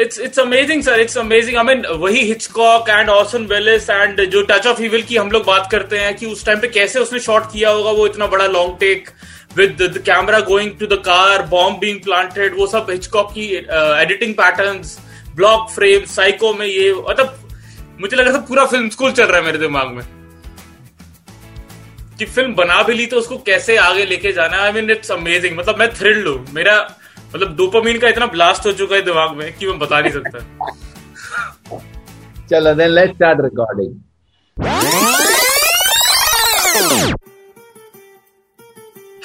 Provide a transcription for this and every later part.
It's it's amazing, sir. It's amazing. I mean, वही Hitchcock and Orson Welles and जो Touch of Evil की हम लोग बात करते हैं कि उस टाइम पे कैसे उसने शॉट किया होगा वो इतना बड़ा long take the, the camera going to the car, bomb being planted, वो सब Hitchcock की editing patterns block frame Psycho में ये मतलब मुझे लगा था पूरा फ़िल्म स्कूल चल रहा है मेरे दिमाग में कि फ़िल्म बना भी ली तो उसको कैसे आगे लेके जाना आई मीन इट्स अमेजिंग मतलब मैं थ्रिल्ड हूँ मेरा मतलब डोपामीन का इतना ब्लास्ट हो चुका है दिमाग में कि मैं बता नहीं सकता चलो then let's start recording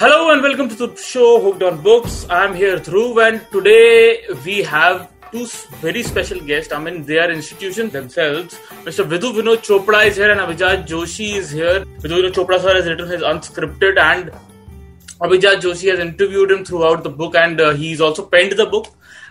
Hello and welcome to the show Hooked on Books. I'm here Dhruv and today we have two very special guests. I mean, they are institutions themselves. Mr. Vidhu Vinod Chopra is here and Abhijat Joshi is here. Vidhu Vinod Chopra sir has written his Unscripted and Abhijat Joshi has interviewed him throughout the book and uh, he's also penned the book.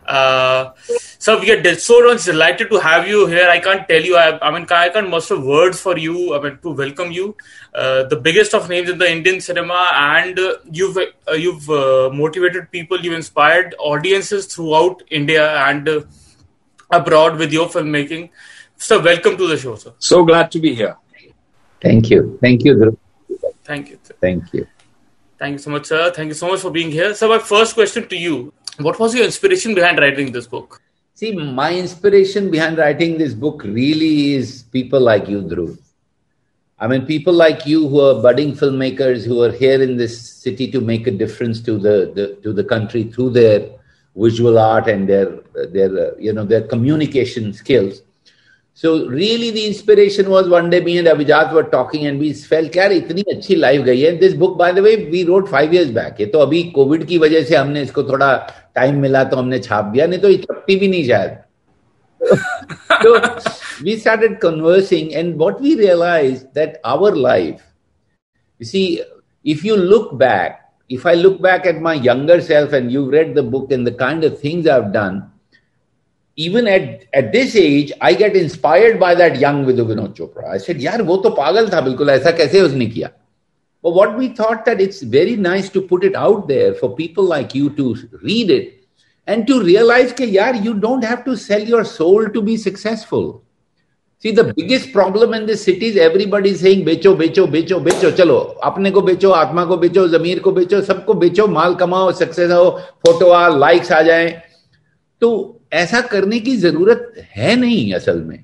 Uh, so we are so much delighted to have you here. I can't tell you. I, I mean, I can't muster words for you. I mean, to welcome you, uh, the biggest of names in the Indian cinema, and uh, you've uh, you've uh, motivated people. You've inspired audiences throughout India and uh, abroad with your filmmaking. So, welcome to the show, sir. So glad to be here. Thank you. Thank you, Dhruv. Thank you. Sir. Thank you. Thank you so much, sir. Thank you so much for being here. So, my first question to you what was your inspiration behind writing this book? See, my inspiration behind writing this book really is people like you, Dhruv. I mean, people like you who are budding filmmakers who are here in this city to make a difference to the, the to the country through their visual art and their their uh, you know their communication skills. So really the inspiration was one day me and Abhijat were talking and we felt यार इतनी अच्छी life गई है this book by the way we road five years back ये तो अभी Covid की वजह से हमने इसको थोड़ा टाइम मिला तो हमने छाप दिया नहीं तो ये छपती भी नहीं शायद so we started conversing and what we realized that our life you see if you look back if i look back at my younger self and you've read the book and the kind of things i've done even at, at this age, I get inspired by that young Vidhu Vinod Chopra. I said, yaar, wo to pagal tha, bilkul aisa kaise usne kiya? But what we thought that it's very nice to put it out there for people like you to read it and to realize that, yaar, you don't have to sell your soul to be successful. See, the biggest problem in this city is everybody is saying, बेचो बेचो बेचो बेचो चलो अपने को बेचो आत्मा को बेचो जमीर को बेचो सबको बेचो माल कमाओ सक्सेस हो फोटो आ लाइक्स आ जाए तो ऐसा करने की ज़रूरत है नहीं असल में,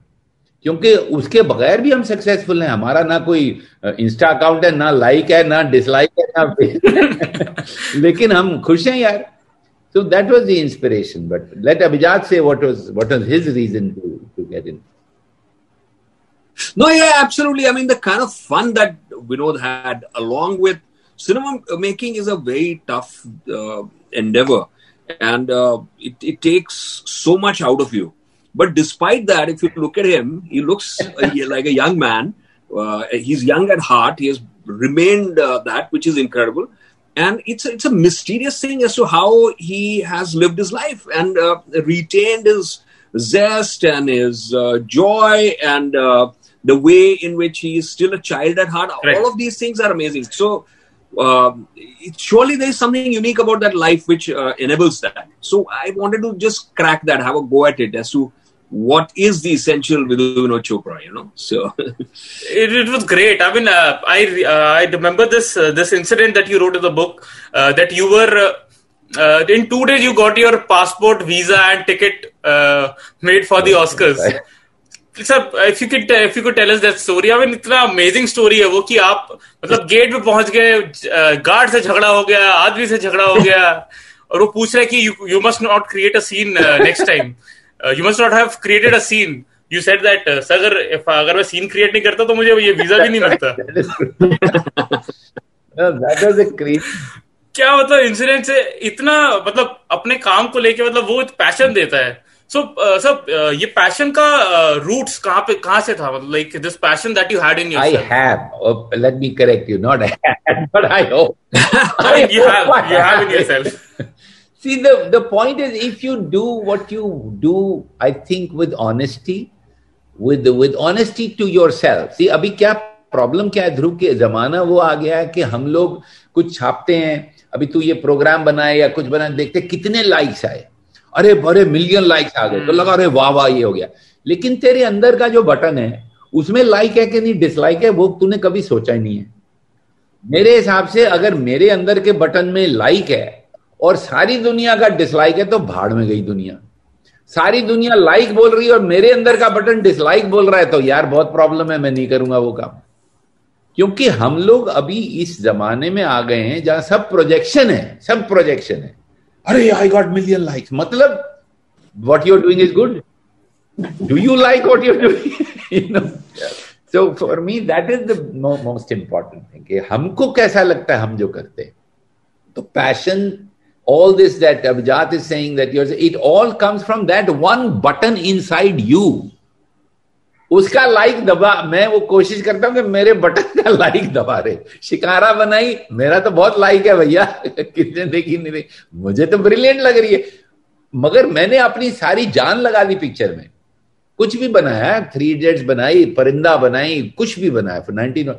क्योंकि उसके बगैर भी हम सक्सेसफुल हैं। हमारा ना कोई इंस्टा अकाउंट है, ना लाइक है, ना डिसलाइक है, ना लेकिन हम खुश हैं यार। So that was the inspiration but let Abhijat say what was what was his reason to to get in no yeah absolutely I mean the fun that Vinod had along with cinema making is a very tough endeavour and uh, it, it takes so much out of you. But despite that, if you look at him, he looks uh, like a young man. Uh, he's young at heart. He has remained uh, that, which is incredible. And it's it's a mysterious thing as to how he has lived his life and uh, retained his zest and his uh, joy and the way in which he is still a child at heart. Right. All of these things are amazing. So uh, surely there is something unique about that life which uh, enables that. So I wanted to just crack that, have a go at it as to what is the essential Vidhu Vinod Chopra, you know. So it, it, was great. I mean, uh, I uh, I remember this uh, this incident that you wrote in the book uh, that you were. in two days, you got your passport, visa, and ticket made for the Oscars. Sir if you could if you could tell us that story I mean इतना amazing story है वो कि आप मतलब gate पे पहुँच गए guard से झगड़ा हो गया आदमी से झगड़ा हो गया और वो पूछ रहे कि you must not create a scene next time you must not have created a scene you said that sir अगर अगर मैं सीन क्रिएट नहीं करता तो मुझे ये वीज़ा भी नहीं मिलता. क्या मतलब इंसिडेंट से इतना मतलब अपने काम को लेके मतलब वो पैशन देता है? सो सब ये पैशन का रूट्स uh, कहाँ पे कहाँ से था? मतलब like this passion that you had in your I have let me correct you not but I hope you have you have in yourself. See the the point is if you do what you do i think with honesty with with honesty to yourself. See अभी क्या problem क्या है? ध्रुव के जमाना वो आ गया है कि हम लोग कुछ छापते हैं। अभी तू ये प्रोग्राम बनाए या कुछ बनाए देखते कितने लाइक्स आए। अरे बड़े मिलियन लाइक्स आ गए। तो लगा अरे वाह वाह ये हो गया। लेकिन तेरे अंदर का जो बटन है उसमें लाइक है कि नहीं डिसलाइक है वो तूने कभी सोचा ही नहीं है। मेरे हिसाब से अगर मेरे अंदर के बटन में लाइक है और सारी दुनिया का डिसलाइक है तो भाड़ में गई दुनिया। सारी दुनिया लाइक बोल रही है और मेरे अंदर का बटन डिसलाइक बोल रहा है तो यार बहुत प्रॉब्लम है मैं नहीं करूँगा वो काम। क्योंकि हम लोग अभी इस जमाने में आ गए हैं जहाँ सब प्रोजेक्शन है सब प्रोजेक्शन है। अरे आई गॉट मिलियन लाइक्स मतलब what you're doing is good do you like what you're doing you know so for me that is the most important thing कि हमको कैसा लगता है हम जो करते हैं। तो passion all this that Abhijat is saying that yours, it all comes from that one button inside you. उसका लाइक दबा, मैं वो कोशिश करता हूँ कि मेरे बटन का लाइक दबा रहे। शिकारा बनाई, मेरा तो बहुत लाइक है भैया। कितने देखी नहीं रही। मुझे तो ब्रिलियंट लग रही है। मगर मैंने अपनी सारी जान लगा दी पिक्चर में। कुछ भी बनाया थ्री इडियट्स बनाई, परिंदा बनाई, कुछ भी बनाया नाइनटीन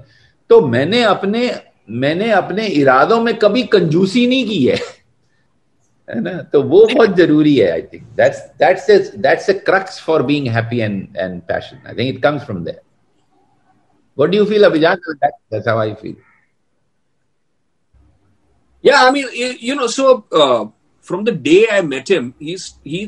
तो मैंने अपने मैंने अपने इरादों में कभी कंजूसी नहीं की है। है ना तो वो बहुत जरूरी है I think that's that's that's a crux for being happy and and passion I think it comes from there what do you feel अभिजात that's how I feel Yeah, I mean, you know, so uh, from the day I met him, he's he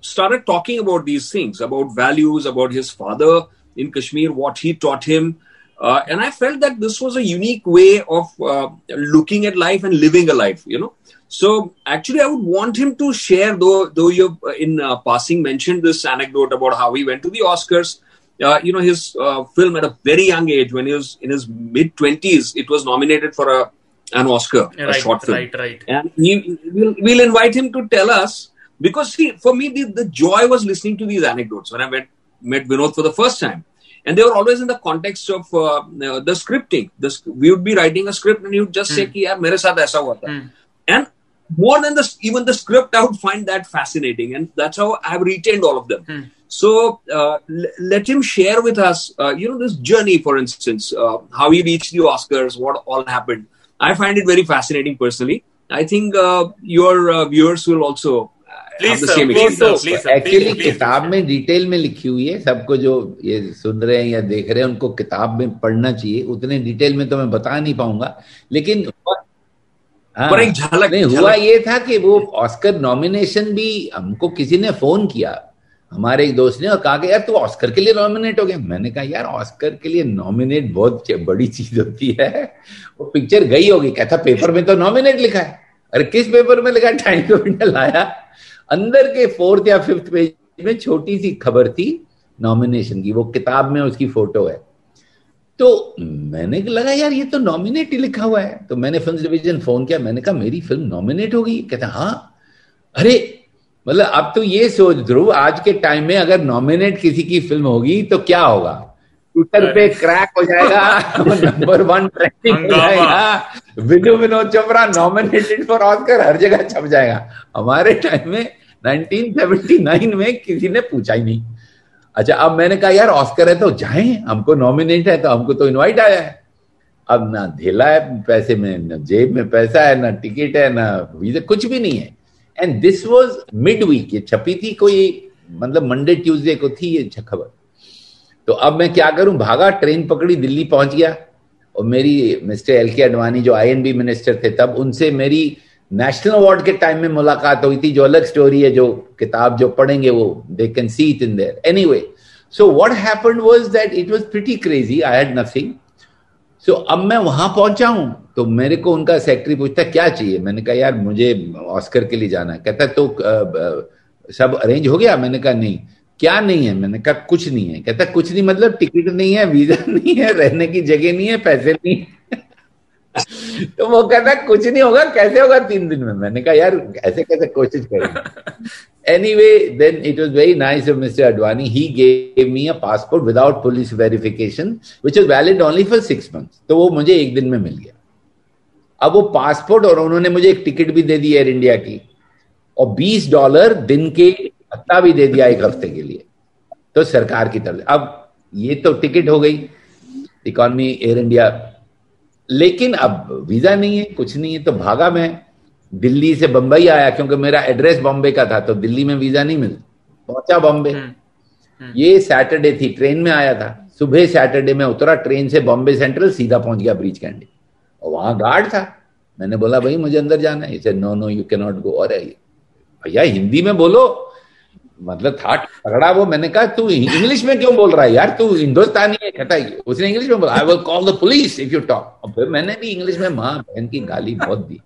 started talking about these things, about values, about his father in Kashmir, what he taught him, uh, and I felt that this was a unique way of uh, looking at life and living a life. You know, So actually, I would want him to share. Though, though you uh, in uh, passing mentioned this anecdote about how he went to the Oscars. Uh, you know, his uh, film at a very young age, when he was in his mid twenties, it was nominated for a an Oscar, right, a short film. Right, right. And he, we'll, we'll invite him to tell us because see, for me, the, the joy was listening to these anecdotes when I met met Vinod for the first time and they were always in the context of uh, uh the scripting. The, we would be writing a script, and he would just mm. say, hmm. "Ki yaar, mere saath aisa hua. Mm. And more than the even the script i would find that fascinating and that's how i've retained all of them Hmm. so uh, l- let him share with us uh, you know this journey for instance uh, how he reached the oscars what all happened i find it very fascinating personally i think uh, your uh, viewers will also uh, Please, have the sir, same please, experience sir, please, sir. Actually please, किताब please. में detail में लिखी हुई है सबको जो ये सुन रहे हैं या देख रहे हैं उनको किताब में पढ़ना चाहिए उतने डिटेल में तो मैं बता नहीं पाऊंगा लेकिन हाँ, पर एक झलक- नहीं हुआ ये था कि वो ऑस्कर नॉमिनेशन भी हमको किसी ने फ़ोन किया हमारे एक दोस्त ने और कहा कि यार तू ऑस्कर के लिए नॉमिनेट हो गया? मैंने कहा यार ऑस्कर के लिए नॉमिनेट बहुत बड़ी चीज़ होती है। वो पिक्चर गई होगी। कहता पेपर में तो नॉमिनेट लिखा है। अरे किस पेपर में लिखा टाइम लाया। अंदर के फोर्थ या फिफ्थ पेज में छोटी सी खबर थी नॉमिनेशन की वो किताब में उसकी फ़ोटो है। तो मैंने लगा यार ये तो नॉमिनेट ही लिखा हुआ है। तो मैंने फ़िल्म डिवीज़न फ़ोन किया मैंने कहा मेरी फ़िल्म नॉमिनेट हो गई। कहता हाँ। अरे मतलब अब तो ये सोच ध्रुव आज के टाइम में अगर नॉमिनेट किसी की फ़िल्म होगी तो क्या होगा? ट्विटर पे क्रैक हो जाएगा। नंबर वन ट्रेंडिंग हो जाएगा। Vinu Vinod Chopra nominated for Oscar हर जगह छप जाएगा। हमारे टाइम में 1979 में किसी ने पूछा ही नहीं। अच्छा अब मैंने कहा, यार, ऑस्कर है तो जाए, हमको नॉमिनेट है तो हमको तो इनवाइट आया है. अब ना ढेला है पैसे में, न जेब में पैसा है, ना टिकट है, ना वीज़ा कुछ भी नहीं है। And this was mid week ये छपी थी कोई मतलब मंडे ट्यूसडे को थी ये खबर। तो अब मैं क्या करूँ? भागा ट्रेन पकड़ी, दिल्ली पहुँच गया। और मेरी मिस्टर एल के अडवाणी जो आईएनबी मिनिस्टर थे, तब उनसे मेरी नेशनल अवार्ड के टाइम में मुलाकात हुई थी जो अलग स्टोरी है जो किताब जो पढ़ेंगे वो they can see it in there anyway so what happened was that it was pretty crazy I had nothing so अब मैं वहाँ पहुँचा हूँ तो मेरे को उनका सेक्रेटरी पूछता क्या चाहिए? मैंने कहा यार मुझे ऑस्कर के लिए जाना है. कहता तो अ, सब अरेंज हो गया? मैंने कहा नहीं. क्या नहीं है? मैंने कहा कुछ नहीं है. कहता कुछ नहीं मतलब टिकट नहीं है वीज़ा नहीं है रहने की जगह नहीं है पैसे नहीं है. तो वो कहता है कुछ नहीं होगा कैसे होगा तीन दिन में? मैंने कहा यार ऐसे कैसे कोशिश करेंगे? Anyway then it was very nice of mister Advani he gave me a passport without police verification which is valid only for six months तो वो मुझे एक दिन में मिल गया। अब वो पासपोर्ट और उन्होंने मुझे एक टिकट भी दे दी एयर इंडिया की। और 20 डॉलर दिन के भत्ता भी दे दिया एक हफ़्ते के लिए। तो सरकार की तरफ़ अब ये तो टिकट हो गई। इकॉनमी एयर इंडिया लेकिन अब वीज़ा नहीं है कुछ नहीं है तो भागा मैं। दिल्ली से बंबई आया क्योंकि मेरा एड्रेस बॉम्बे का था तो दिल्ली में वीज़ा नहीं मिलता पहुँचा बॉम्बे। ये सैटरडे थी ट्रेन में आया था। सुबह सैटरडे में उतरा ट्रेन से बॉम्बे सेंट्रल सीधा पहुँच गया ब्रिज कैंडी। और वहाँ गार्ड था। मैंने बोला भाई मुझे अंदर जाना है। इसे no no you can not go अरे भैया हिंदी में बोलो। मतलब था तगड़ा वो। मैंने कहा तू इंग्लिश में क्यों बोल रहा है यार? तू हिंदुस्तानी है कहता उसने इंग्लिश में बोला I will call the police if you talk और फिर मैंने भी इंग्लिश में माँ बहन की गाली बहुत दी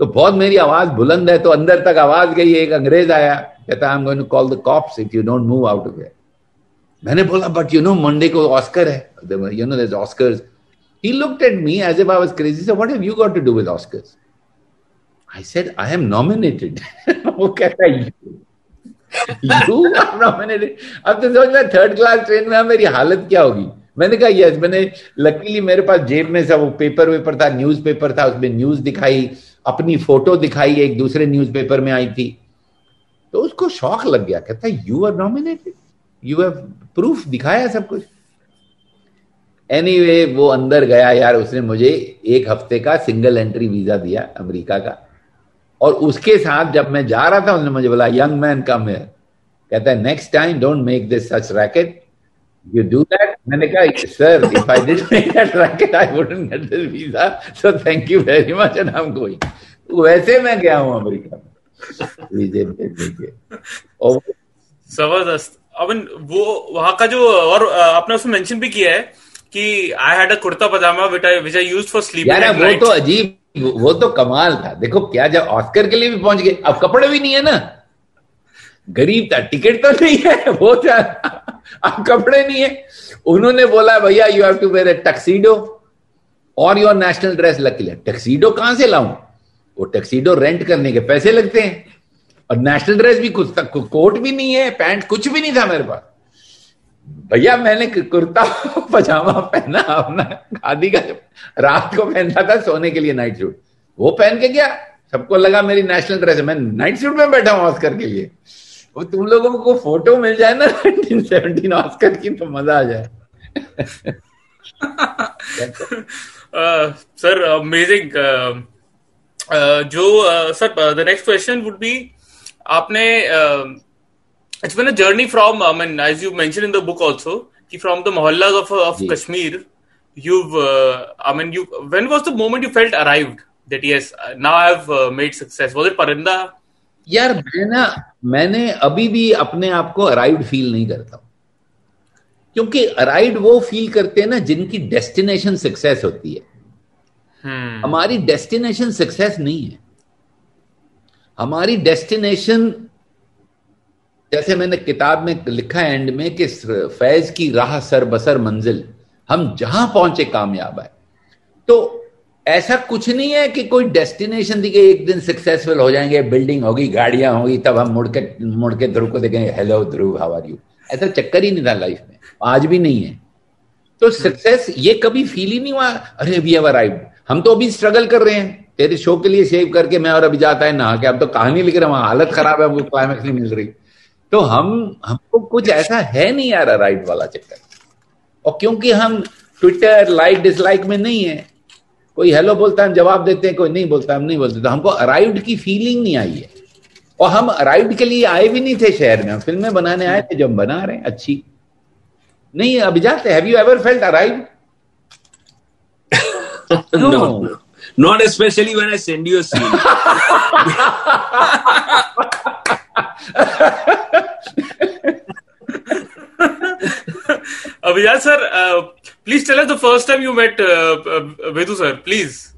तो बहुत मेरी आवाज़ बुलंद है तो अंदर तक आवाज़ गई एक अंग्रेज़ आया कहता I am going to call the cops if you don't move out of मैंने बोला बट यू नो मंडे को ऑस्कर है you know Oscars looked at me as if I was crazy. He said, What have you got to do with Oscars? I said, I am nominated. वो कहता है you are nominated अब तो समझ में third class train में मेरी हालत क्या होगी मैंने कहा यस मैंने लकीली मेरे पास जेब में सब वो पेपर वेपर था न्यूज़ पेपर था उसमें न्यूज़ दिखाई अपनी फ़ोटो दिखाई एक दूसरे न्यूज़ पेपर में आई थी. तो उसको शौक लग गया कहता you are nominated you have proof दिखाया सब कुछ. एनी anyway, वो अंदर गया यार उसने मुझे एक हफ़्ते का सिंगल एंट्री वीज़ा दिया अमेरिका का। और उसके साथ जब मैं जा रहा था उसने मुझे बोला यंग मैन कम है कहता है next time don't make this such racket do that मैंने कहा sir if I did make that racket I wouldn't get this visa so thank you very much and I am going वैसे मैं गया हूँ America में। वीजे भेजने ज़बरदस्त। अब वो वहाँ का जो और आपने उसमें मेंशन भी किया है कि I had a kurta pyjama which I used for sleeping यार वो तो अजीब वो तो कमाल था। देखो क्या जब ऑस्कर के लिए भी पहुँच गए। अब कपड़े भी नहीं है ना। गरीब था टिकट तो नहीं है वो था। अब कपड़े नहीं है। उन्होंने बोला, भैया you have to wear tuxedo और your national dress luckily tuxedo कहाँ से लाऊं? वो टक्सीडो रेंट करने के पैसे लगते हैं। और नेशनल ड्रेस भी कुछ तक कोट भी नहीं है, पैंट कुछ भी नहीं था मेरे पास। भैया, मैंने कुर्ता, पजामा पहना अपना, खादी का रात को पहनता था सोने के लिए नाइट सूट वो पहन के गया, सबको लगा मेरी नेशनल ड्रेस है। मैं नाइट सूट में बैठा हूँ ऑस्कर के लिए। वो तुम लोगों को फ़ोटो मिल जाए ना 1917 ऑस्कर की तो मज़ा आ जाए। सर अमेजिंग जो sir the next question would be आपने it's been a journey from I mean as you mention in the book also कि from the mohalla of of Kashmir you I mean you when was the moment you felt arrived that yes now I have made success was it Parinda यार मैं ना मैंने अभी भी अपने आप को अराइव्ड फील नहीं करता क्योंकि अराइव्ड वो फील करते हैं ना जिनकी डेस्टिनेशन सक्सेस होती है। hmm. हमारी डेस्टिनेशन सक्सेस नहीं है। हमारी डेस्टिनेशन जैसे मैंने किताब में लिखा है एंड में कि फैज की राह सर बसर मंजिल हम जहाँ पहुँचे कामयाब है तो ऐसा कुछ नहीं है कि कोई डेस्टिनेशन कि एक दिन सक्सेसफुल हो जाएँगे बिल्डिंग होगी, गाड़ियाँ होगी, तब हम मुड़ के मुड़ के ध्रुव को देखेंगे hello Dhruv how are you ऐसा चक्कर ही नहीं था लाइफ में, आज भी नहीं है। तो सक्सेस ये कभी फील ही नहीं हुआ, अरे वी हैव अराइव्ड हम तो अभी स्ट्रगल कर रहे हैं। तेरे शो के लिए सेव करके मैं और अभी जाता है नहा के, अब तो कहानी लिख रहे हैं हालत खराब है, हमको क्लाइमेक्स नहीं मिल रही। तो हम, हमको कुछ ऐसा है नहीं यार राइट वाला चक्कर। और क्योंकि हम ट्विटर लाइक डिसलाइक में नहीं है कोई हेलो बोलता है हम जवाब देते हैं कोई नहीं बोलता हम नहीं बोलते तो हमको अराइव्ड की फीलिंग नहीं आई है। और हम अराइव्ड के लिए आए भी नहीं थे शहर में। हम फ़िल्में बनाने आए थे जो हम बना रहे हैं अच्छी। नहीं अभी जाते have you ever felt arrived no, no. Not especially when I send you a scene. Abhijat sir, uh, please tell us the first time you met uh, uh, Vidhu sir, please.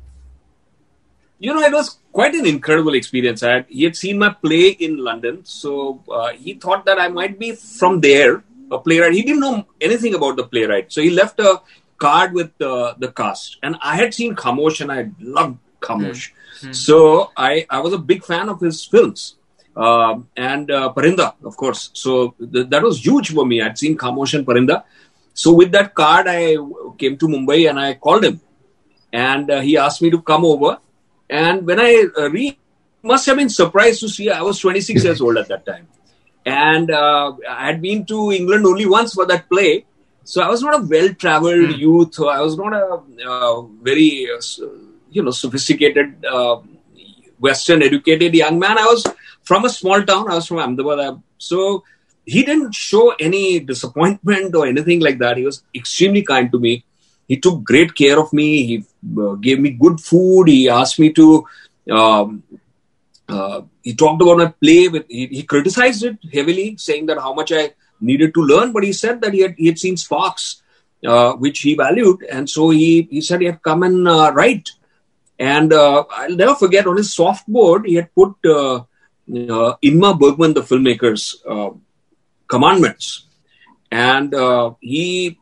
You know, it was quite an incredible experience. I had, he had seen my play in London, so uh, he thought that I might be from there, a playwright. He didn't know anything about the playwright, so he left a card with the, the cast. And I had seen Khamosh, and I loved Khamosh. Mm. So I, I was a big fan of his films. Uh, and uh, Parinda, of course. So th- that was huge for me. I'd seen Khamosh and Parinda. So with that card, I came to Mumbai and I called him, and uh, he asked me to come over. And when I uh, re, must have been surprised to see I was 26 years old at that time, and uh, I had been to England only once for that play. So I was not a well-traveled mm. youth. I was not a uh, very, you know, sophisticated Western educated young man. I was from a small town. I was from Ahmedabad. So he didn't show any disappointment or anything like that. He was extremely kind to me. He took great care of me. He uh, gave me good food. He asked me to. Um, uh, he talked about my play. With he, he, criticized it heavily, saying that how much I needed to learn. But he said that he had he had seen sparks, uh, which he valued, and so he he said he had come and uh, write. And uh, I'll never forget on his soft board he had put uh, Ingmar Bergman, the filmmaker's commandments, and uh, he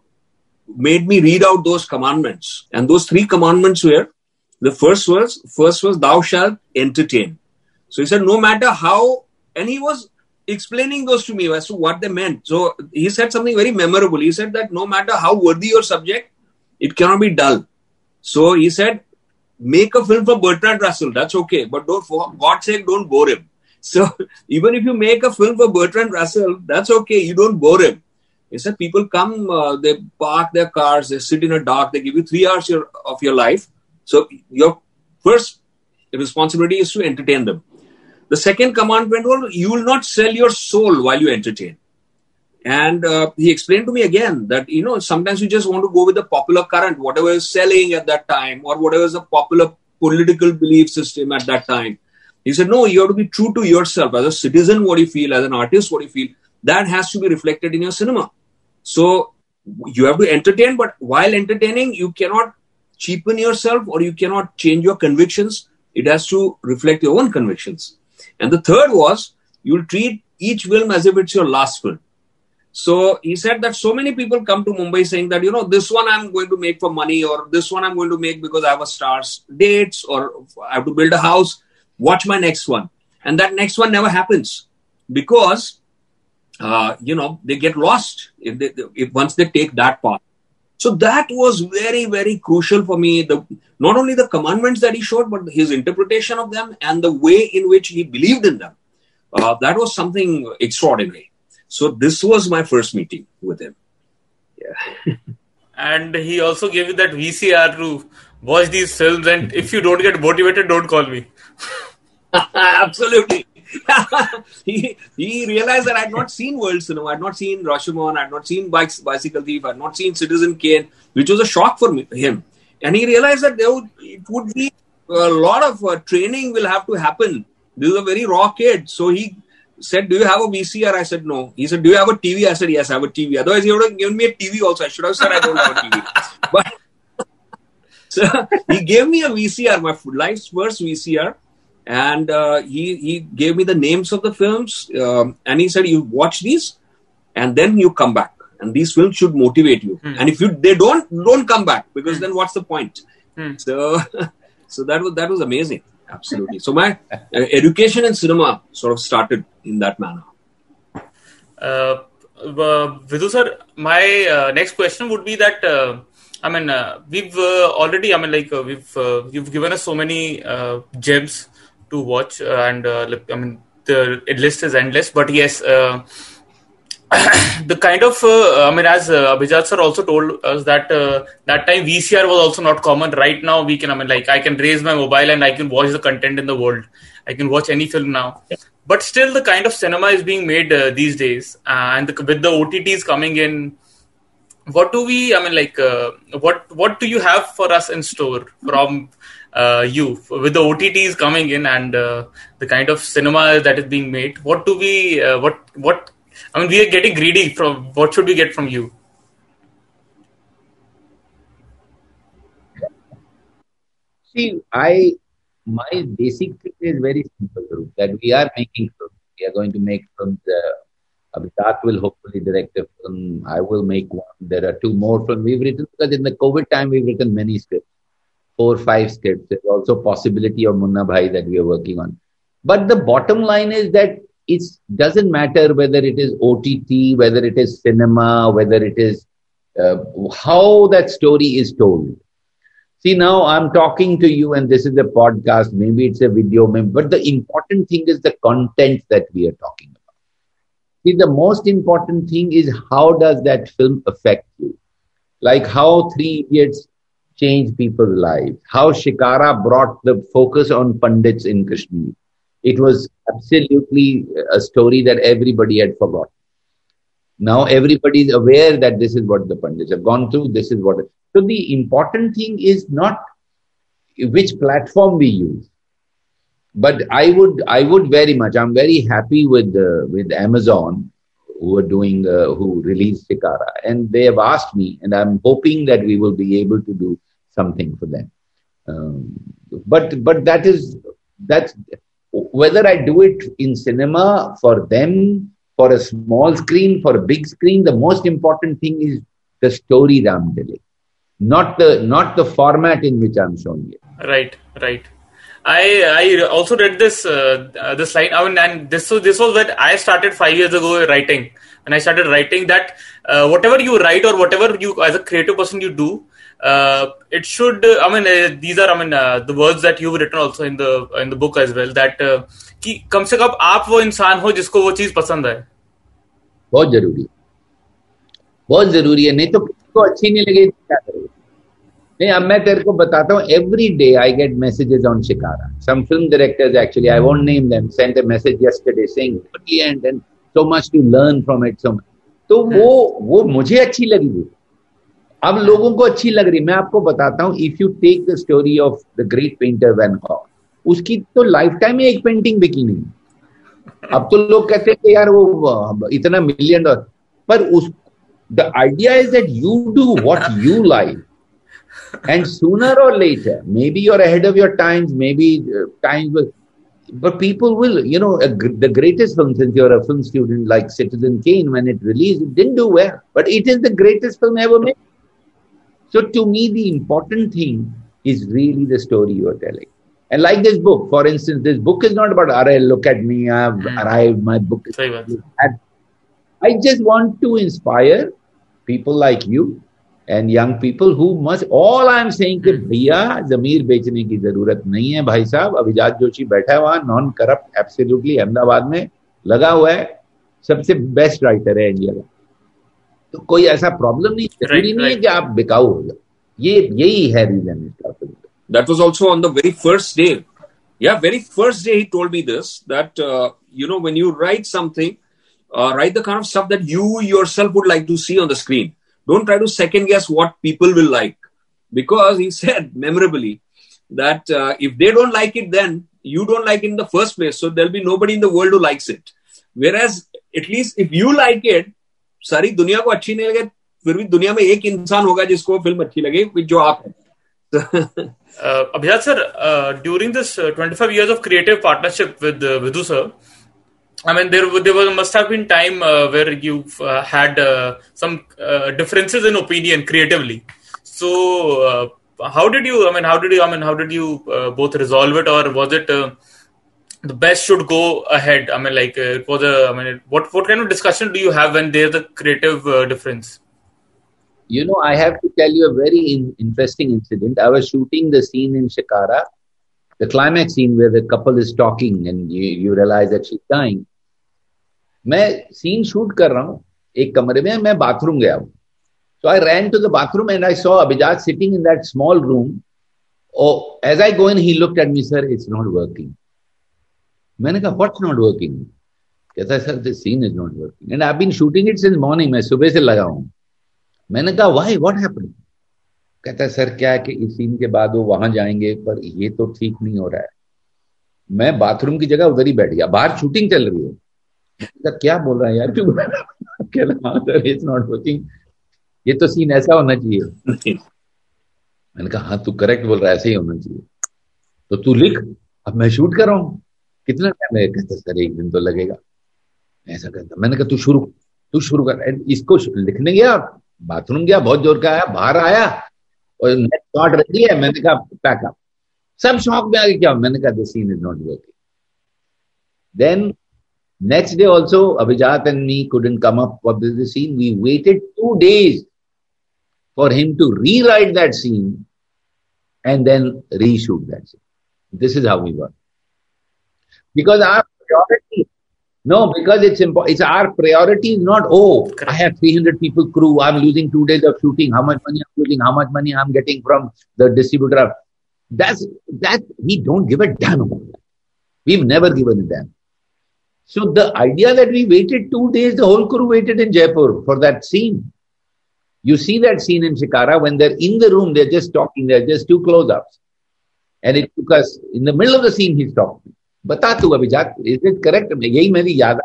made me read out those commandments. And those three commandments were the first was first was thou shalt entertain. So he said, no matter how, and he was explaining those to me as to what they meant. So he said something very memorable. He said that no matter how worthy your subject, it cannot be dull. So he said, make a film for Bertrand Russell. That's okay, but don't, for God's sake, don't bore him. So even if you make a film for Bertrand Russell, that's okay. You don't bore him. He said people come, uh, they park their cars, they sit in a dark, they give you three hours your, of your life. So your first responsibility is to entertain them. The second commandment was you will not sell your soul while you entertain. And uh, he explained to me again that, you know, sometimes you just want to go with the popular current, whatever is selling at that time or whatever is a popular political belief system at that time. He said, no, you have to be true to yourself. As a citizen, what you feel, as an artist, what you feel, that has to be reflected in your cinema. So you have to entertain, but while entertaining, you cannot cheapen yourself or you cannot change your convictions. It has to reflect your own convictions. And the third was you'll treat each film as if it's your last film. So he said that so many people come to Mumbai saying that, you know, this one I'm going to make for money or this one I'm going to make because I have a star's dates or I have to build a house. Watch my next one. And that next one never happens because, uh, you know, they get lost if they, if once they take that path. So that was very, very crucial for me. The, not only the commandments that he showed, but his interpretation of them and the way in which he believed in them. Uh, that was something extraordinary. So this was my first meeting with him. Yeah. and he also gave you that VCR to watch these films. And if you don't get motivated, don't call me. Absolutely. he, he realized that I had not seen world cinema, I had not seen Rashomon, I had not seen Bikes, Bicycle Thief, I had not seen Citizen Kane, which was a shock for me, him. And he realized that there would, it would be a lot of uh, training will have to happen. This is a very raw kid. So he said, Do you have a VCR? I said, No. He said, Do you have a TV? I said, Yes, I have a TV. Otherwise, he would have given me a TV also. I should have said, I don't have a TV. but so he gave me a VCR, my life's first VCR and uh, he he gave me the names of the films um, and he said you watch these and then you come back. And these films should motivate you. Mm. and if you they don't don't come back because mm. then what's the point? Mm. so so that was that was amazing. Absolutely. So my uh, education in cinema sort of started in that manner. Uh, uh Vidhu sir, my uh, next question would be that uh, I mean, uh, we've uh, already, I mean, like, uh, we've, you've given us so many gems to watch, uh, and uh, I mean the list is endless. But yes, uh, the kind of I mean, as Abhijat sir also told us that that time VCR was also not common. Right now, we can I mean, like I can raise my mobile and I can watch the content in the world. I can watch any film now. Yeah. But still, the kind of cinema is being made these days, and the, with the OTTs coming in what do we i mean like uh, what what do you have for us in store from uh, you with the OTTs coming in and uh, the kind of cinema that is being made. What do we? Uh, what what? I mean, we are getting greedy. From what should we get from you? See, I my basic thing is very simple. That we are making films. We are going to make films. Uh, Abhijat will hopefully direct a film. I will make one. There are two more films we've written because in the COVID time we've written many scripts four, five scripts. There's also possibility of Munna Bhai that we are working on. But the bottom line is that it doesn't matter whether it is OTT, whether it is cinema, whether it is uh, how that story is told. See, now I'm talking to you and this is a podcast, maybe it's a video, maybe, but the important thing is the content that we are talking about. See, the most important thing is how does that film affect you? Like how Three Idiots changed people's lives. How Shikara brought the focus on Pandits in Kashmir. It was absolutely a story that everybody had forgotten. Now everybody is aware that this is what the Pandits have gone through. This is what. So the important thing is not which platform we use, but I would I would very much. I'm very happy with uh, with Amazon who are doing uh, who released Shikara, and they have asked me, and I'm hoping that we will be able to do something for them. Um, but but that is that's whether I do it in cinema for them for a small screen, for a big screen, the most important thing is the story that I'm telling, not the not the format in which I'm showing it. Right, right. I I also read this uh, uh, this line. I mean, and this was this was when I started five years ago writing. When I started writing, that uh, whatever you write or whatever you as a creative person you do, uh, it should. I mean, uh, these are I mean uh, the words that you've written also in the in the book as well. That कि कम से कम आप वो इंसान हो जिसको वो चीज पसंद है बहुत जरूरी बहुत जरूरी है नहीं तो किसी को अच्छी नहीं लगे तो क्या करोगे नहीं, अब मैं तेरे को बताता हूँ every day I get messages on Shikara some film directors actually I won't name them send a message yesterday saying brilliant and so much to learn from it so तो वो वो मुझे अच्छी लगी थी अब लोगों को अच्छी लग रही। मैं आपको बताता हूँ if you take the story of the great painter Van Gogh उसकी तो लाइफ टाइम में एक पेंटिंग बिकी नहीं। अब तो लोग कहते हैं कि यार वो इतना मिलियन डॉलर पर उस the idea is that you do what you like and sooner or later maybe you're ahead of your times maybe uh, times will but people will you know a, the greatest film since you're a film student like citizen kane when it released it didn't do well but it is the greatest film ever made so to me the important thing is really the story you're telling and like this book, for instance, this book is not about, right, look at me, I've mm. arrived, my book is. I just want to inspire people like you and young people who must all I am saying कि भैया जमीर बेचने की ज़रूरत नहीं है भाई साहब। अभिजात जोशी बैठा है वहाँ नॉन करप्ट एब्सोल्युटली अहमदाबाद में लगा हुआ है। सबसे बेस्ट राइटर है इंडिया का। तो कोई ऐसा प्रॉब्लम नहीं ज़रूरी right, नहीं right. है कि आप बिकाऊ हो जाओ। ये यही है रीजन इसका that was also on the very first day या very first day he told me this that you know when you write something write the kind of stuff that you yourself would like to see on the screen Don't try to second guess what people will like. Because he said memorably that uh, if they don't like it, then you don't like it in the first place. So there'll be nobody in the world who likes it. Whereas, at least if you like it, सारी दुनिया को अच्छी नहीं लगे फिर भी दुनिया में एक इंसान होगा जिसको फ़िल्म अच्छी लगे जो आप हैं uh, uh, during this uh, 25 years of creative partnership with uh, Vidhu sir, I mean, there there was, must have been time uh, where you've uh, had uh, some uh, differences in opinion creatively. So, how did you? I mean, how did you? I mean, how did you both resolve it, or was it the best should go ahead? I mean, like it was a. I mean, what what kind of discussion do you have when there's a creative difference? You know, I have to tell you a very in- interesting incident. I was shooting the scene in Shikara, the climax scene where the couple is talking and you, you realize that she's dying. मैं scene shoot कर रहा हूँ एक कमरे में मैं bathroom गया हूँ So I ran to the bathroom and I saw Abhijat sitting in that small room. Oh, as I go in, he looked at me, sir, it's not working. मैंने कहा, what's not working? कहता है, sir, the scene is not working. And I've been shooting it since morning. मैं सुबह से लगा हूँ मैंने कहा वाई व्हाट हैपेंड कहता है सर क्या है कि इस सीन के बाद वो वहाँ जाएँगे? पर ये तो ठीक नहीं हो रहा है। मैं बाथरूम की जगह उधर ही बैठ गया। बाहर शूटिंग चल रही है। क्या बोल रहा है यार? क्यों इट्स नॉट वर्किंग ये तो सीन ऐसा होना चाहिए। मैंने कहा हाँ तू करेक्ट बोल रहा है ऐसे ही होना चाहिए। तो तू लिख। अब मैं शूट कर रहा हूँ। कितना टाइम है कहता सर एक दिन तो लगेगा। ऐसा कहता मैंने कहा तू शुरू तू शुरू कर इसको लिखने गया? बाथरूम गया? बहुत ज़ोर का आया? बाहर आया? और शॉट रही है, मैंने कहा पैकअप सब शौक में आगे क्या मैंने कहा this scene is not working then next day also Abhijat and me couldn't come up the scene we waited two days for him to rewrite that scene and then reshoot that scene this is how we work because our purity No, because it's important. It's our priority is not, oh, I have 300 people crew. I'm losing two days of shooting. How much money I'm losing? How much money I'm getting from the distributor? That's, that, we don't give a damn about that. We've never given a damn. So the idea that we waited two days, the whole crew waited in Jaipur for that scene. You see that scene in Shikara when they're in the room, they're just talking, they're just two close ups. And it took us, in the middle of the scene, he's talking. बता तू अभी जा is it correct यही मेरी याद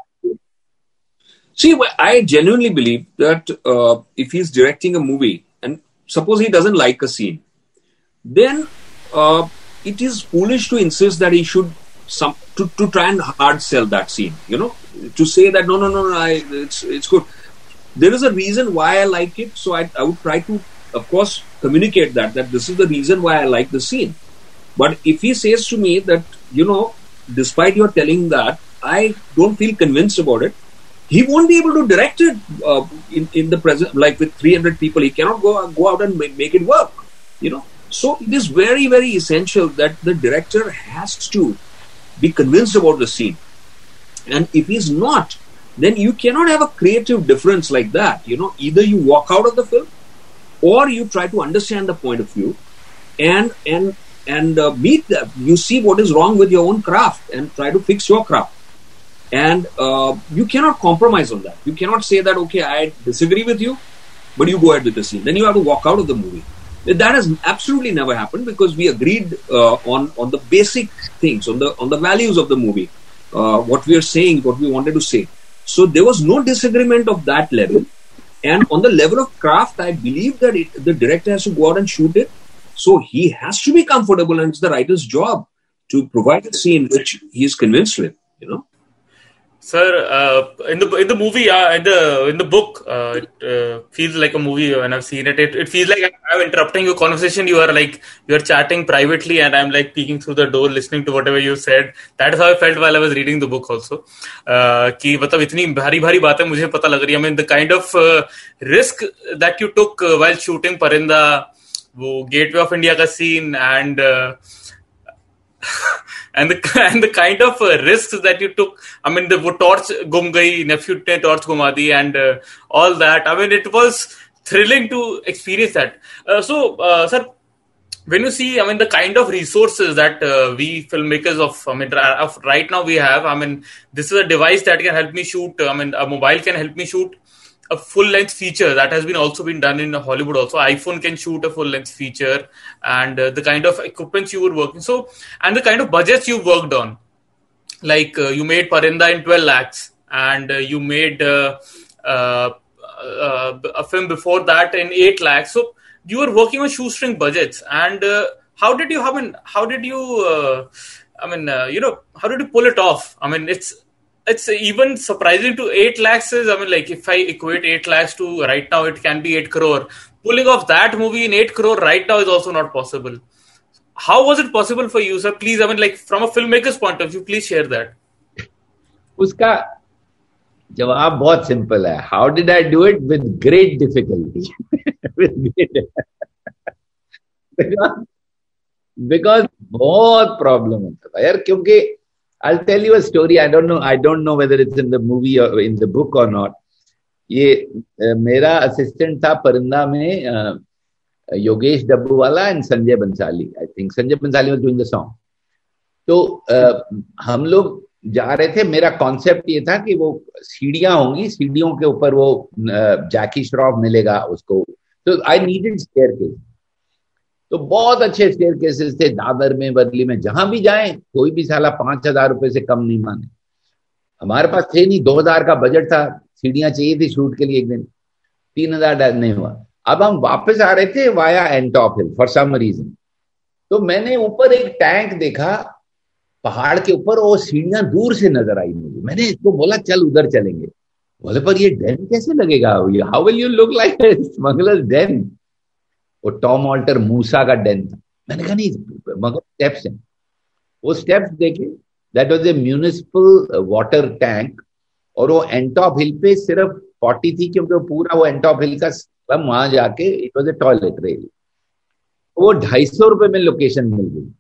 see I genuinely believe that if he is directing a movie and suppose he doesn't like a scene then it is foolish to insist that he should some to to try and hard sell that scene you know to say that no no no I it's it's good there is a reason why I like it so I I would try to of course communicate that that this is the reason why I like the scene but if he says to me that you know despite your telling that, I don't feel convinced about it. He won't be able to direct it uh, in, in the present, like with 300 people. He cannot go, go out and make, make it work, you know. So it is very, very essential that the director has to be convinced about the scene. And if he's not, then you cannot have a creative difference like that. You know, either you walk out of the film or you try to understand the point of view and and and uh, meet them. You see what is wrong with your own craft and try to fix your craft. And uh, you cannot compromise on that. You cannot say that, okay, I disagree with you, but you go ahead with the scene. Then you have to walk out of the movie. That has absolutely never happened because we agreed uh, on on the basic things, on the on the values of the movie, uh, what we are saying, what we wanted to say. So there was no disagreement of that level. And on the level of craft, I believe that it, the director has to go out and shoot it so he has to be comfortable, and it's the writer's job to provide a scene which he is convinced with. You know. Sir, uh, in the in the movie, uh, in the in the book, uh, it uh, feels like a movie when I've seen it. It, it feels like I'm interrupting your conversation. You are like you are chatting privately, and I'm like peeking through the door, listening to whatever you said. That is how I felt while I was reading the book also. Uh, कि मतलब इतनी भारी भारी बातें मुझे पता लग रही है. I mean, the kind of uh, risk that you took uh, while shooting Parinda वो गेटवे ऑफ इंडिया का scene and and the and the kind of uh, risks that you took. I mean, the torch gum gayi, nephew ne torch guma di, and uh, all that. I mean, it was thrilling to experience that. Uh, so, uh, sir, when you see, I mean, the kind of resources that uh, we filmmakers of, I mean, of right now we have. I mean, this is a device that can help me shoot. I mean, a mobile can help me shoot a full length feature that has been also been done in Hollywood. Also, iPhone can shoot a full length feature, and uh, the kind of equipments you were working. So, and the kind of budgets you worked on, like uh, you made Parinda in 12 lakhs, and uh, you made uh, uh, uh, a film before that in 8 lakhs. So, you were working on shoestring budgets, and how did you? I mean, how did you? I mean, you know, how did you pull it off? I mean, it's it's even surprising to 8 lakhs is i mean like if i equate 8 lakhs to right now it can be 8 crore pulling off that movie in 8 crore right now is also not possible how was it possible for you sir please i mean like from a filmmaker's point of view please share that उसका जवाब बहुत simple है how did I do it with great difficulty because बहुत problem होता था यार क्योंकि I'll tell you a story. I don't know. I don't know whether it's in the movie or in the book or not. ये मेरा assistant था परिंदा में योगेश डब्बू वाला and Sanjay Bhansali I think Sanjay Bhansali was doing the song तो हम लोग जा रहे थे, मेरा कॉन्सेप्ट ये था कि वो सीढ़ियाँ होंगी, सीढ़ियों के ऊपर वो जैकी श्रॉफ मिलेगा उसको तो आई नीडेड स्टेयर केस तो बहुत अच्छे स्टेयर केसेस थे, दादर में बदली में, जहाँ भी जाए, कोई भी साला पाँच हज़ार रुपए से कम नहीं माने हमारे पास थे नहीं, दो हज़ार का बजट था, सीढ़ियाँ चाहिए थी शूट के लिए एक दिन, तीन हज़ार नहीं हुआ। अब हम वापस आ रहे थे via Antop Hill for some reason तो मैंने ऊपर एक टैंक देखा, पहाड़ के ऊपर वो सीढ़ियाँ दूर से नज़र आई मुझे। मैंने इसको बोला, चल, उधर चलेंगे। बोले, पर ये डैम कैसे लगेगा? How will you look like smugglers den वो टॉम ऑल्टर मूसा का डेन था। मैंने कहा, नहीं, मगर स्टेप्स हैं। वो स्टेप्स देखे that was a municipal water tank और वो एंटॉप हिल पे सिर्फ़ फोर्टी थी क्योंकि वो पूरा वो एंटॉप हिल का सब वहाँ जाके it was a toilet rail वो ढाई सौ रुपए में लोकेशन मिल गई।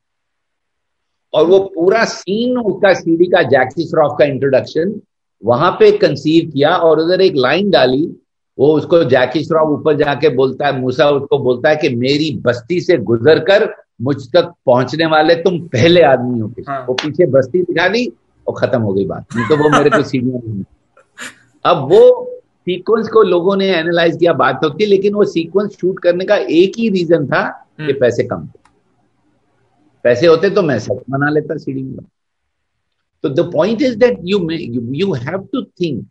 और वो पूरा सीन उसका सीडी का जैक्सी श्रॉफ का इंट्रोडक्शन वहाँ पे कंसीव किया और उधर एक लाइन डाली वो उसको जैकी श्रॉफ ऊपर जाके बोलता है मूसा उसको बोलता है कि मेरी बस्ती से गुजर कर मुझ तक पहुँचने वाले तुम पहले आदमी हो हाँ। वो पीछे बस्ती दिखा दी और खत्म हो गई बात नहीं तो वो मेरे को सीनियर नहीं अब वो सीक्वेंस को लोगों ने एनालाइज किया बात तो थी लेकिन वो सीक्वेंस शूट करने का एक ही रीजन था कि हम्म। पैसे कम थे पैसे होते तो मैं सब बना लेता सीढ़ी में तो the point is that you you have to think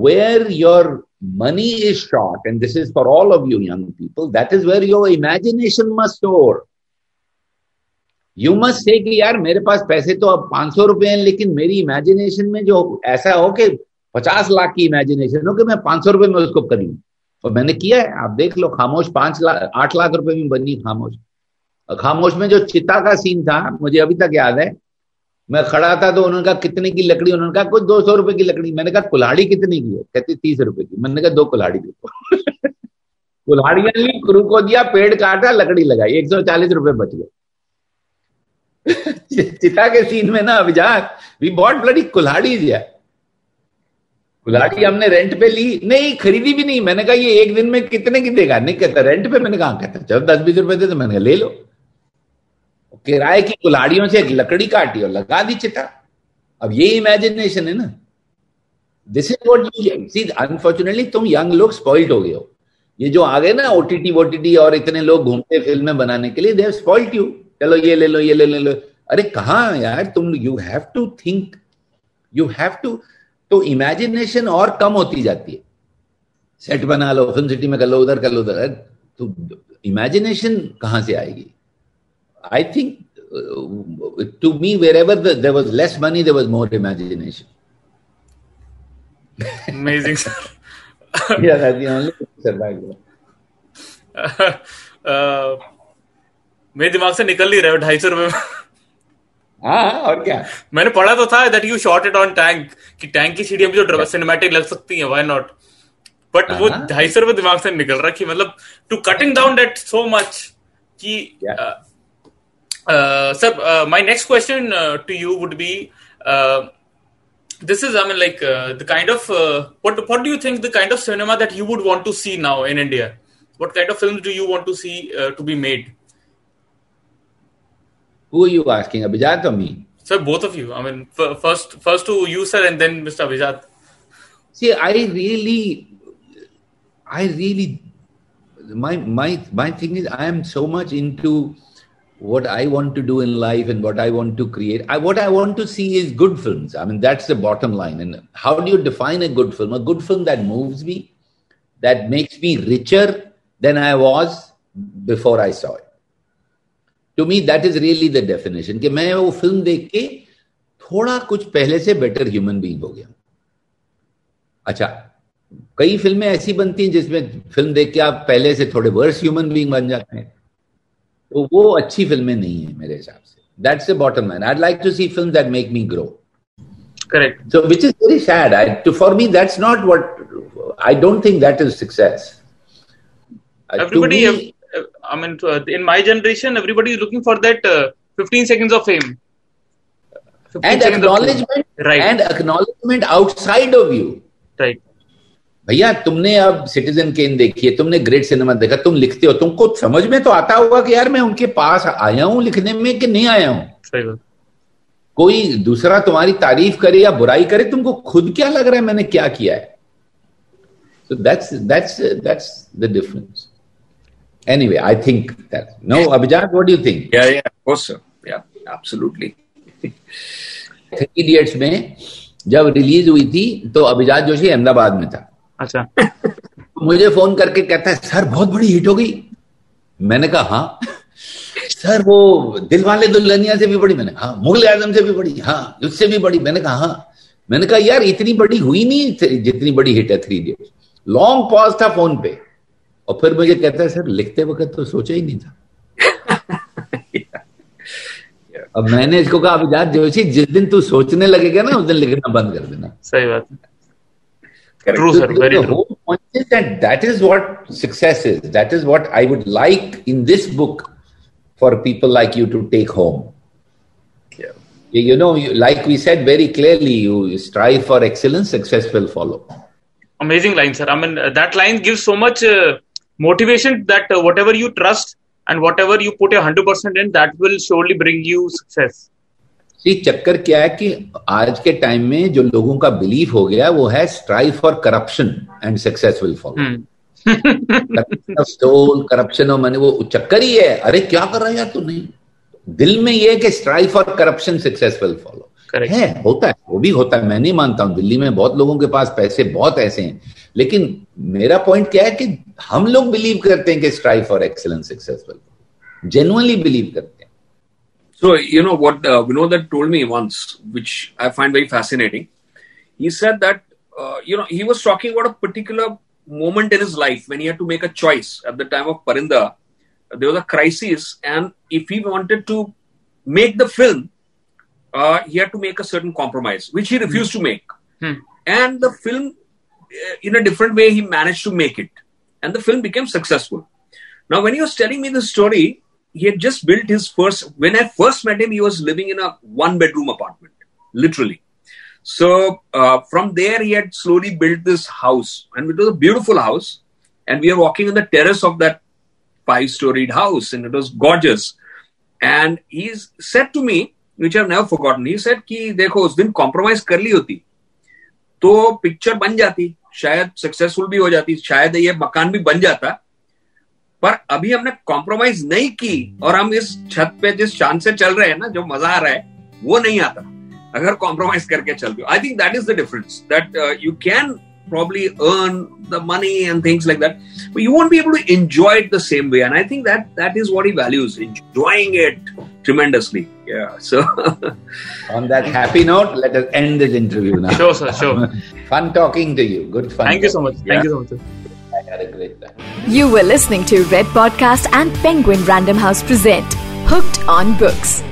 where your money is short, and this is for all of you young people, that is where your imagination must soar you must say यार मेरे पास पैसे तो अब 500 रुपए हैं, लेकिन मेरी imagination में जो ऐसा हो कि 50 लाख की इमेजिनेशन हो कि मैं 500 रुपए में उसको करी। और मैंने किया है, आप देख लो, खामोश पाँच लाख, आठ लाख रुपए में बनी खामोश। खामोश में जो चिता का सीन था, मुझे अभी तक याद है मैं खड़ा था तो उन्होंने कहा, कितने की लकड़ी? उन्होंने कहा कुछ दो सौ रुपए की लकड़ी। मैंने कहा, कुल्हाड़ी कितने की है? कहते, तीस रुपए की। मैंने कहा, दो कुल्हाड़ी देखो कुल्हाड़ियाँ ली क्रू को दिया, पेड़ काटा, लकड़ी लगाई। एक सौ चालीस रुपए बच गए। चिता के सीन में ना, अभिजात वी बॉट ब्लडी कुल्हाड़ी दिया कुल्हाड़ी हमने रेंट पे ली। नहीं, खरीदी भी नहीं। मैंने कहा, ये एक दिन में कितने की देगा? नहीं कहता रेंट पे मैंने कहा, कहता, चलो दस बीस रुपए दे तो मैंने कहा, ले लो। किराए की कुल्हाड़ियों से एक लकड़ी काटी और लगा दी चिता अब ये इमेजिनेशन है ना। This is what you see unfortunately तुम यंग लोग स्पॉइल्ड हो गए हो। ये जो आ गए ना ओटीटी वोटीटी और इतने लोग घूमते फ़िल्में बनाने के लिए देव स्पॉइल्ड यू चलो ये ले लो ये ले, ले लो। अरे कहा यार तुम you have to think you have to तो इमेजिनेशन और कम होती जाती है। सेट बना लो फ़िल्म सिटी में कर लो उधर कर लो उधर। तो इमेजिनेशन कहाँ से आएगी? I think to me wherever there was less money there was more imagination Amazing, sir. yeah, that's the only survival. uh, मेरे दिमाग से निकल नहीं रहा ढाई सौ रुपए हाँ और क्या मैंने पढ़ा तो था that you shot it on tank कि टैंक की सीढ़ियाँ भी जो सिनेमैटिक लग सकती है व्हाई नॉट बट वो हाँ। ढाई सौ रुपए दिमाग से निकल रहा कि मतलब to cutting down that so much कि uh, sir, uh, my next question uh, to you would be: uh, This is, I mean, like uh, the kind of uh, what what do you think the kind of cinema that you would want to see now in India? What kind of films do you want to see to be made? Who are you asking, Abhijat or me? Sir, both of you. I mean, f- first first to you, sir, and then Mr. Abhijat. See, I really, I really, my my my thing is, I am so much into what I want to do in life and what I want to create. I, what I want to see is good films. I mean, that's the bottom line. And how do you define a good film? A good film that moves me, that makes me richer than I was before I saw it. To me that is really the definition कि मैं वो film देख के थोड़ा कुछ पहले से better human being हो गया अच्छा कई फिल्में ऐसी बनती हैं जिसमें फिल्म देख के आप पहले से थोड़े वर्स ह्यूमन बीइंग बन जाते हैं तो वो अच्छी फिल्में नहीं है मेरे हिसाब से that's the bottom line I like to see film that make me grow correct So, which is very sad. I, to, for me, that's not what I don't think that is success. Uh, to everybody me- uh, i mean uh, in my generation everybody is looking for that uh, 15 seconds of fame 15 and seconds of fame. acknowledgement Right. and acknowledgement outside of you. right भैया तुमने अब Citizen Kane देखी है तुमने great cinema देखा तुम लिखते हो तुमको समझ में तो आता होगा कि यार मैं उनके पास आया हूँ लिखने में कि नहीं आया हूँ? कोई दूसरा तुम्हारी तारीफ़ करे या बुराई करे तुमको खुद क्या लग रहा है मैंने क्या किया है? So that's that's that's the difference. Anyway i think that. No abhijat what do you think? Yeah, yeah, of course, sir. Yeah, Three Idiots में जब रिलीज़ हुई थी तो अभिजात जोशी अहमदाबाद में था। अच्छा। मुझे फ़ोन करके कहता है सर बहुत बड़ी हिट हो गई। मैंने कहा हाँ। सर वो दिल वाले दुल्हनिया से भी बड़ी मैंने हाँ मुगल आज़म से भी बड़ी हाँ उससे भी बड़ी। मैंने कहा हाँ। मैंने कहा यार इतनी बड़ी हुई नहीं जितनी बड़ी हिट है थ्री इडियट्स लॉन्ग पॉज था फ़ोन पे। और फिर मुझे कहता है सर लिखते वक्त तो सोचा ही नहीं था। अब मैंने इसको कहा अभिजात जोशी जिस दिन तू सोचने लगेगा ना उस दिन लिखना बंद कर देना। सही बात है। Correct. True, sir. Very the true. whole point is that that is what success is. That is what I would like in this book for people like you to take home. Yeah. You know, you, like we said very clearly, you strive for excellence, success will follow. Amazing line, sir. I mean, uh, that line gives so much uh, motivation that uh, whatever you trust and whatever you put your 100% in, that will surely bring you success. सी चक्कर क्या है कि आज के time में जो लोगों का बिलीफ हो गया वो है strive for corruption and success will follow soul corruption और मनी वो चक्कर ही है। अरे क्या कर रहा है यार तू? नहीं। दिल में ये है कि strive for corruption successful follow है होता है वो भी होता है मैं नहीं मानता हूँ। दिल्ली में बहुत लोगों के पास पैसे बहुत ऐसे हैं। लेकिन मेरा पॉइंट क्या है कि हम लोग बिलीव करते हैं कि strive for excellence successful genuinely believe करते हैं। So, you know what uh, Vinod told me once, which I find very fascinating. He said that, uh, you know, he was talking about a particular moment in his life when he had to make a choice at the time of Parinda. There was a crisis, and if he wanted to make the film, uh, he had to make a certain compromise, which he refused mm. to make. Mm. And the film, uh, in a different way, he managed to make it. And the film became successful. Now, when he was telling me the story, he had just built his first when i first met him he was living in a one bedroom apartment literally so uh, from there he had slowly built this house and it was a beautiful house and we were walking on the terrace of that five storied house and it was gorgeous and he said to me which i've never forgotten he said कि देखो उस दिन compromise कर ली होती तो picture बन जाती शायद सक्सेसफुल भी हो जाती शायद ये मकान भी बन जाता पर अभी हमने कॉम्प्रोमाइज नहीं की और हम इस छत पे जिस शान से चल रहे हैं ना जो मज़ा आ रहा है वो नहीं आता अगर कॉम्प्रोमाइज करके चलते हो I think that is the difference that you can probably earn the money and things like that but you won't be able to enjoy it the same way and i think that that is what he values enjoying it tremendously yeah so on that happy note let us end this interview now sure sir sure fun talking to you good fun thank you so much thank yeah. you so much had a great time. You were listening to Red Podcast and Penguin Random House present Hooked on Books.